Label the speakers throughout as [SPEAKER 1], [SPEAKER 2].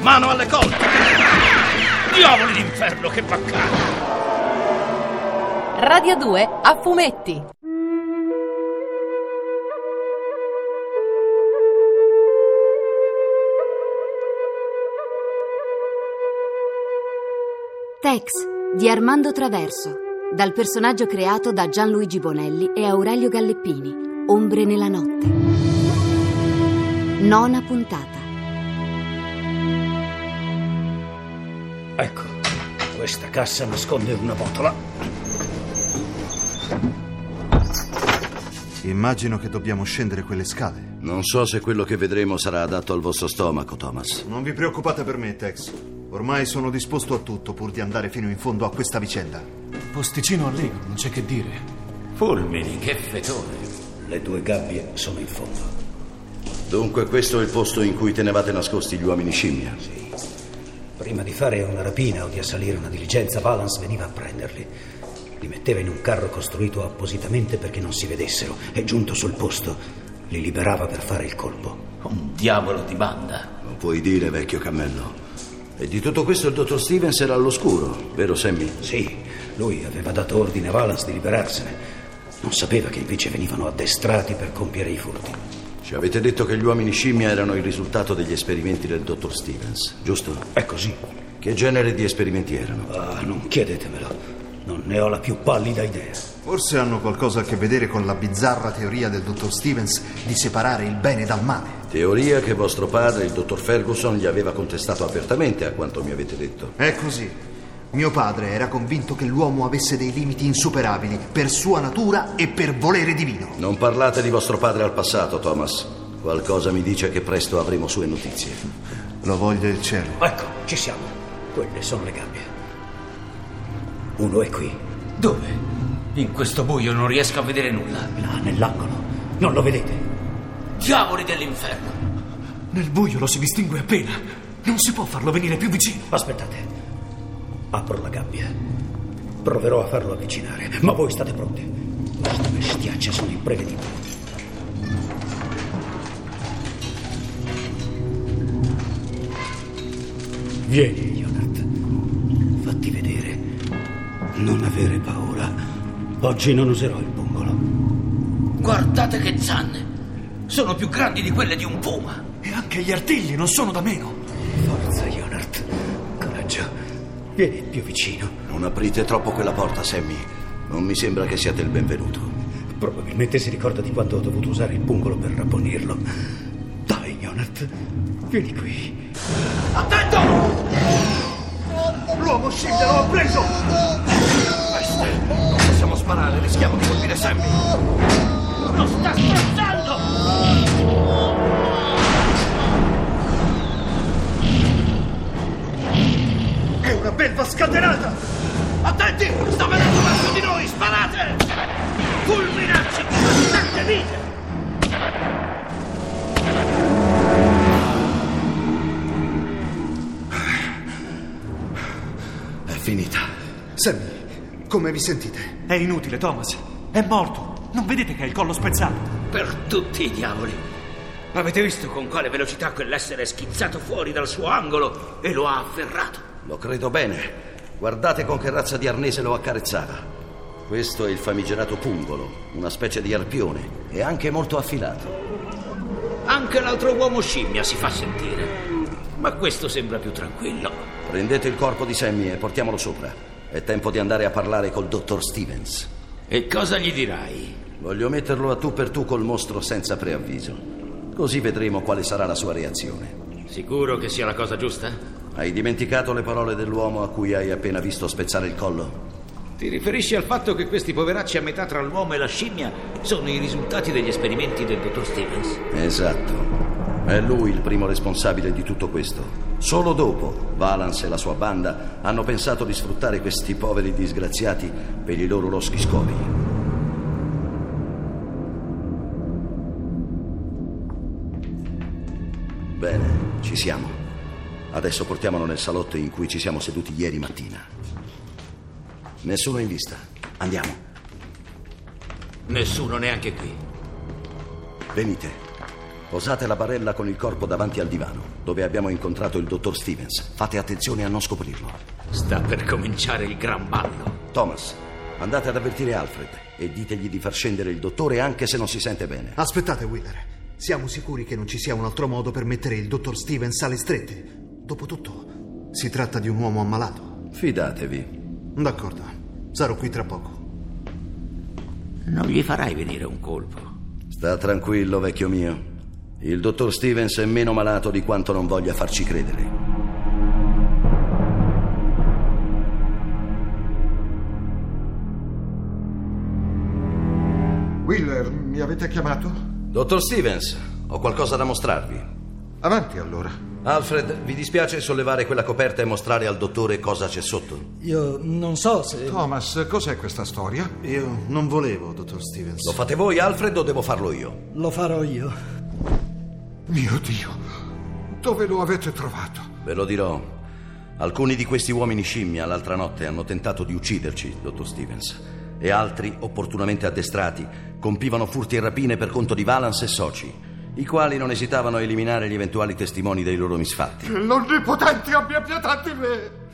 [SPEAKER 1] Mano alle colte! Diavoli d'inferno, che baccano!
[SPEAKER 2] Radio 2 a fumetti.
[SPEAKER 3] Tex di Armando Traverso, dal personaggio creato da Gianluigi Bonelli e Aurelio Galleppini, Ombre nella notte. Nona puntata.
[SPEAKER 1] Ecco, questa cassa nasconde una botola.
[SPEAKER 4] Immagino che dobbiamo scendere quelle scale.
[SPEAKER 5] Non so se quello che vedremo sarà adatto al vostro stomaco, Thomas.
[SPEAKER 4] Non vi preoccupate per me, Tex. Ormai sono disposto a tutto pur di andare fino in fondo a questa vicenda.
[SPEAKER 6] Posticino allegro, non c'è che dire.
[SPEAKER 1] Fulmini, che fetore! Le due gabbie sono in fondo.
[SPEAKER 5] Dunque questo è il posto in cui tenevate nascosti gli uomini scimmia.
[SPEAKER 1] Sì. Prima di fare una rapina o di assalire una diligenza, Valance veniva a prenderli. Li metteva in un carro costruito appositamente perché non si vedessero e giunto sul posto li liberava per fare il colpo.
[SPEAKER 7] Un diavolo di banda.
[SPEAKER 5] Lo puoi dire, vecchio cammello. E di tutto questo il dottor Stevens era all'oscuro, vero Sammy?
[SPEAKER 1] Sì, lui aveva dato ordine a Valance di liberarsene. Non sapeva che invece venivano addestrati per compiere i furti.
[SPEAKER 5] Ci avete detto che gli uomini scimmia erano il risultato degli esperimenti del dottor Stevens, giusto?
[SPEAKER 1] È così.
[SPEAKER 5] Che genere di esperimenti erano?
[SPEAKER 1] Ah, non chiedetemelo. Non ne ho la più pallida idea.
[SPEAKER 4] Forse hanno qualcosa a che vedere con la bizzarra teoria del dottor Stevens di separare il bene dal male.
[SPEAKER 5] Teoria che vostro padre, il dottor Ferguson, gli aveva contestato apertamente, a quanto mi avete detto.
[SPEAKER 4] È così. Mio padre era convinto che l'uomo avesse dei limiti insuperabili per sua natura e per volere divino.
[SPEAKER 5] Non parlate di vostro padre al passato, Thomas. Qualcosa mi dice che presto avremo sue notizie.
[SPEAKER 4] Lo voglio il cielo.
[SPEAKER 1] Ecco, ci siamo. Quelle sono le gabbie. Uno è qui.
[SPEAKER 7] Dove? In questo buio non riesco a vedere nulla.
[SPEAKER 1] Là, nell'angolo. Non lo vedete?
[SPEAKER 7] Diavoli dell'inferno!
[SPEAKER 6] Nel buio lo si distingue appena. Non si può farlo venire più vicino.
[SPEAKER 1] Aspettate. Apro la gabbia. Proverò a farlo avvicinare, ma voi state pronti. Queste bestiacce sono imprevedibili. Vieni, Leonard. Fatti vedere. Non avere paura. Oggi non userò il pungolo.
[SPEAKER 7] Guardate che zanne! Sono più grandi di quelle di un puma.
[SPEAKER 6] E anche gli artigli non sono da meno.
[SPEAKER 1] Vieni più vicino.
[SPEAKER 5] Non aprite troppo quella porta, Sammy. Non mi sembra che siate il benvenuto.
[SPEAKER 1] Probabilmente si ricorda di quando ho dovuto usare il pungolo per rapponirlo. Dai, Leonard. Vieni qui.
[SPEAKER 7] Attento!
[SPEAKER 4] L'uomo scimmia lo ha preso!
[SPEAKER 7] Peste! Non possiamo sparare, rischiamo di colpire Sammy! Lo sta strozzando!
[SPEAKER 4] Scatenata!
[SPEAKER 7] Attenti! Sta venendo verso di noi! Sparate! Fulminacci! Tante vite!
[SPEAKER 5] È finita.
[SPEAKER 4] Sammy, come vi sentite?
[SPEAKER 6] È inutile, Thomas. È morto. Non vedete che ha il collo spezzato?
[SPEAKER 7] Per tutti i diavoli! Avete visto con quale velocità quell'essere è schizzato fuori dal suo angolo e lo ha afferrato?
[SPEAKER 5] Lo credo bene. Guardate con che razza di arnese lo accarezzava. Questo è il famigerato pungolo, una specie di arpione, e anche molto affilato.
[SPEAKER 7] Anche l'altro uomo scimmia si fa sentire. Ma questo sembra più tranquillo.
[SPEAKER 5] Prendete il corpo di Sammy e portiamolo sopra. È tempo di andare a parlare col dottor Stevens.
[SPEAKER 7] E cosa gli dirai?
[SPEAKER 5] Voglio metterlo a tu per tu col mostro senza preavviso. Così vedremo quale sarà la sua reazione.
[SPEAKER 7] Sicuro che sia la cosa giusta?
[SPEAKER 5] Hai dimenticato le parole dell'uomo a cui hai appena visto spezzare il collo?
[SPEAKER 7] Ti riferisci al fatto che questi poveracci a metà tra l'uomo e la scimmia sono i risultati degli esperimenti del dottor Stevens?
[SPEAKER 5] Esatto. È lui il primo responsabile di tutto questo. Solo dopo, Valance e la sua banda hanno pensato di sfruttare questi poveri disgraziati per i loro loschi scopi. Bene, ci siamo. Adesso portiamolo nel salotto in cui ci siamo seduti ieri mattina. Nessuno in vista. Andiamo.
[SPEAKER 7] Nessuno neanche qui.
[SPEAKER 5] Venite. Posate la barella con il corpo davanti al divano, dove abbiamo incontrato il dottor Stevens. Fate attenzione a non scoprirlo.
[SPEAKER 7] Sta per cominciare il gran ballo.
[SPEAKER 5] Thomas, andate ad avvertire Alfred e ditegli di far scendere il dottore anche se non si sente bene.
[SPEAKER 4] Aspettate, Wheeler. Siamo sicuri che non ci sia un altro modo per mettere il dottor Stevens alle strette? Dopotutto, si tratta di un uomo ammalato.
[SPEAKER 5] Fidatevi.
[SPEAKER 4] D'accordo, sarò qui tra poco.
[SPEAKER 7] Non gli farai venire un colpo.
[SPEAKER 5] Sta tranquillo, vecchio mio. Il dottor Stevens è meno malato di quanto non voglia farci credere.
[SPEAKER 8] Wheeler, mi avete chiamato?
[SPEAKER 5] Dottor Stevens, ho qualcosa da mostrarvi.
[SPEAKER 8] Avanti allora.
[SPEAKER 5] Alfred, vi dispiace sollevare quella coperta e mostrare al dottore cosa c'è sotto?
[SPEAKER 9] Io non so se...
[SPEAKER 8] Thomas, cos'è questa storia?
[SPEAKER 4] Io non volevo, dottor Stevens.
[SPEAKER 5] Lo fate voi, Alfred, o devo farlo io?
[SPEAKER 9] Lo farò io.
[SPEAKER 8] Mio Dio, dove lo avete trovato?
[SPEAKER 5] Ve lo dirò. Alcuni di questi uomini scimmia l'altra notte hanno tentato di ucciderci, dottor Stevens. E altri, opportunamente addestrati, compivano furti e rapine per conto di Valance e soci, i quali non esitavano a eliminare gli eventuali testimoni dei loro misfatti.
[SPEAKER 8] L'Onnipotente abbia pietà di me!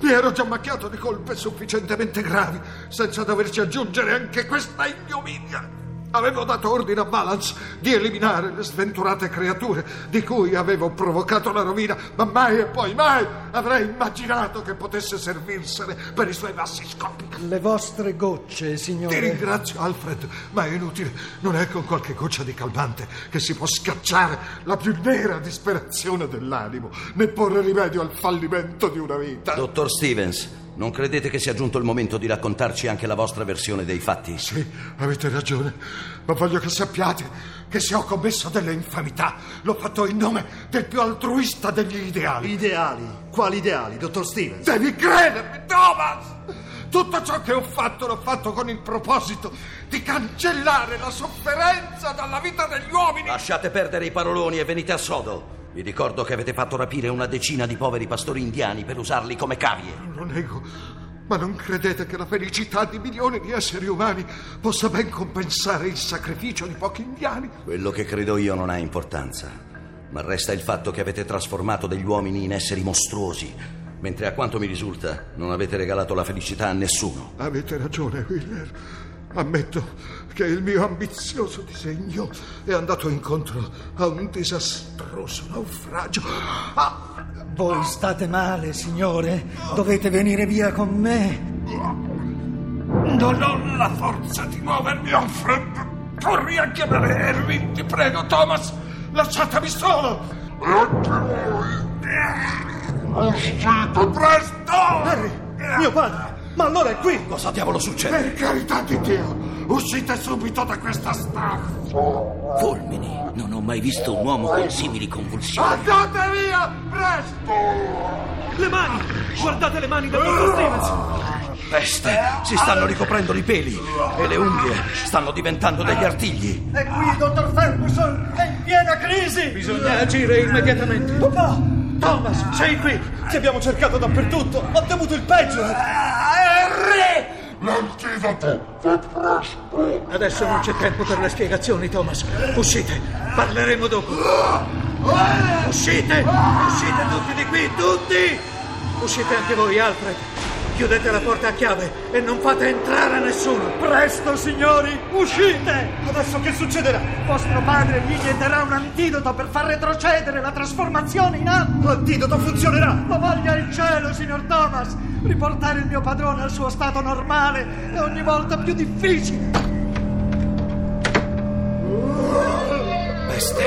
[SPEAKER 8] Mi ero già macchiato di colpe sufficientemente gravi, senza doverci aggiungere anche questa ignominia. Avevo dato ordine a Valance di eliminare le sventurate creature di cui avevo provocato la rovina, ma mai e poi mai avrei immaginato che potesse servirsene per i suoi bassi scopi.
[SPEAKER 9] Le vostre gocce, signore.
[SPEAKER 8] Ti ringrazio, Alfred, ma è inutile. Non è con qualche goccia di calmante che si può scacciare la più nera disperazione dell'animo, né porre rimedio al fallimento di una vita.
[SPEAKER 5] Dottor Stevens, non credete che sia giunto il momento di raccontarci anche la vostra versione dei fatti?
[SPEAKER 8] Sì, avete ragione, ma voglio che sappiate che se ho commesso delle infamità, l'ho fatto in nome del più altruista degli ideali.
[SPEAKER 4] Ideali? Quali ideali, dottor Stevens?
[SPEAKER 8] Devi credermi, Thomas! Tutto ciò che ho fatto l'ho fatto con il proposito di cancellare la sofferenza dalla vita degli uomini.
[SPEAKER 5] Lasciate perdere i paroloni e venite a sodo. Vi ricordo che avete fatto rapire una decina di poveri pastori indiani per usarli come cavie.
[SPEAKER 8] Lo nego, ma non credete che la felicità di milioni di esseri umani possa ben compensare il sacrificio di pochi indiani?
[SPEAKER 5] Quello che credo io non ha importanza, ma resta il fatto che avete trasformato degli uomini in esseri mostruosi, mentre a quanto mi risulta non avete regalato la felicità a nessuno.
[SPEAKER 8] Avete ragione, Wheeler. Ammetto che il mio ambizioso disegno è andato incontro a un disastroso naufragio. Ah!
[SPEAKER 9] Voi state male, signore. Dovete venire via con me.
[SPEAKER 8] Non ho la forza di muovermi, Alfred. Corri a chiamare Harry, ti prego, Thomas. Lasciatemi solo. Anche voi. Uscite presto!
[SPEAKER 9] Harry, mio padre. Ma allora è qui!
[SPEAKER 5] Cosa diavolo succede?
[SPEAKER 8] Per carità di Dio, uscite subito da questa stanza!
[SPEAKER 7] Fulmini, non ho mai visto un uomo con simili convulsioni.
[SPEAKER 8] Andate via, presto!
[SPEAKER 9] Le mani! Guardate le mani del dottor Stevens!
[SPEAKER 5] Peste, si stanno ricoprendo di peli e le unghie stanno diventando degli artigli.
[SPEAKER 9] È qui dottor Ferguson! È in piena crisi! Bisogna agire immediatamente! Papà! Thomas, sei qui! Ti abbiamo cercato dappertutto! Ho temuto il peggio!
[SPEAKER 8] Harry! L'antidoto, va presto!
[SPEAKER 9] Adesso non c'è tempo per le spiegazioni, Thomas. Uscite, parleremo dopo. Uscite! Uscite tutti di qui, tutti! Uscite anche voi, Alfred. Chiudete la porta a chiave e non fate entrare nessuno. Presto, signori, uscite! Adesso che succederà? Vostro padre gli chiederà un antidoto per far retrocedere la trasformazione in atto. L'antidoto funzionerà. Lo voglia il cielo, signor Thomas. Riportare il mio padrone al suo stato normale è ogni volta più difficile.
[SPEAKER 5] Peste,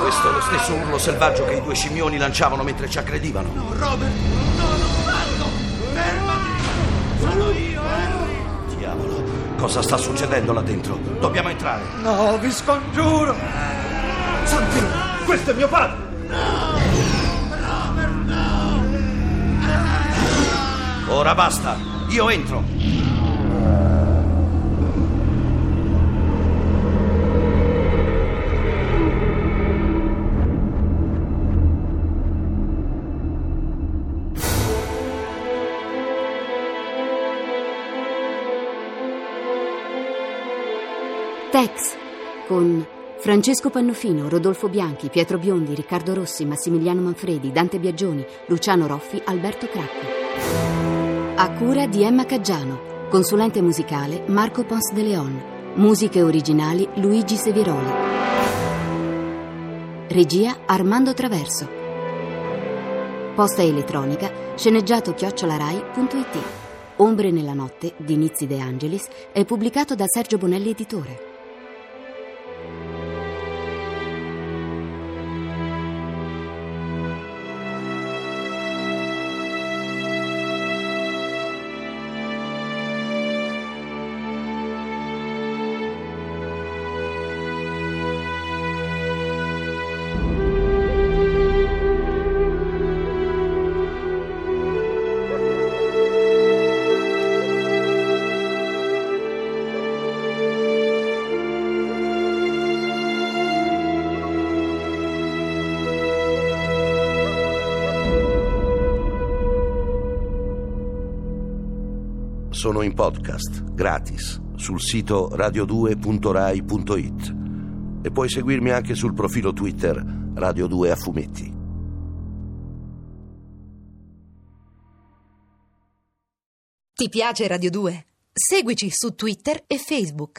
[SPEAKER 5] questo è lo stesso urlo selvaggio che i due scimmioni lanciavano mentre ci aggredivano.
[SPEAKER 9] No, Robert, no, non farlo! Fermati! Sono io, Harry!
[SPEAKER 5] Diavolo, cosa sta succedendo là dentro? Dobbiamo entrare.
[SPEAKER 9] No, vi scongiuro! Santino, Questo è mio padre!
[SPEAKER 5] Ora basta, io entro.
[SPEAKER 3] Tex con Francesco Pannofino, Rodolfo Bianchi, Pietro Biondi, Riccardo Rossi, Massimiliano Manfredi, Dante Biagioni, Luciano Roffi, Alberto Cracco. A cura di Emma Caggiano, consulente musicale Marco Pons de Leon, musiche originali Luigi Seviroli. Regia Armando Traverso. Posta elettronica sceneggiato chiocciolarai.it. Ombre nella notte di Nizzi De Angelis è pubblicato da Sergio Bonelli Editore.
[SPEAKER 5] Sono in podcast, gratis, sul sito radio2.rai.it e puoi seguirmi anche sul profilo Twitter Radio 2 a fumetti.
[SPEAKER 2] Ti piace Radio 2? Seguici su Twitter e Facebook.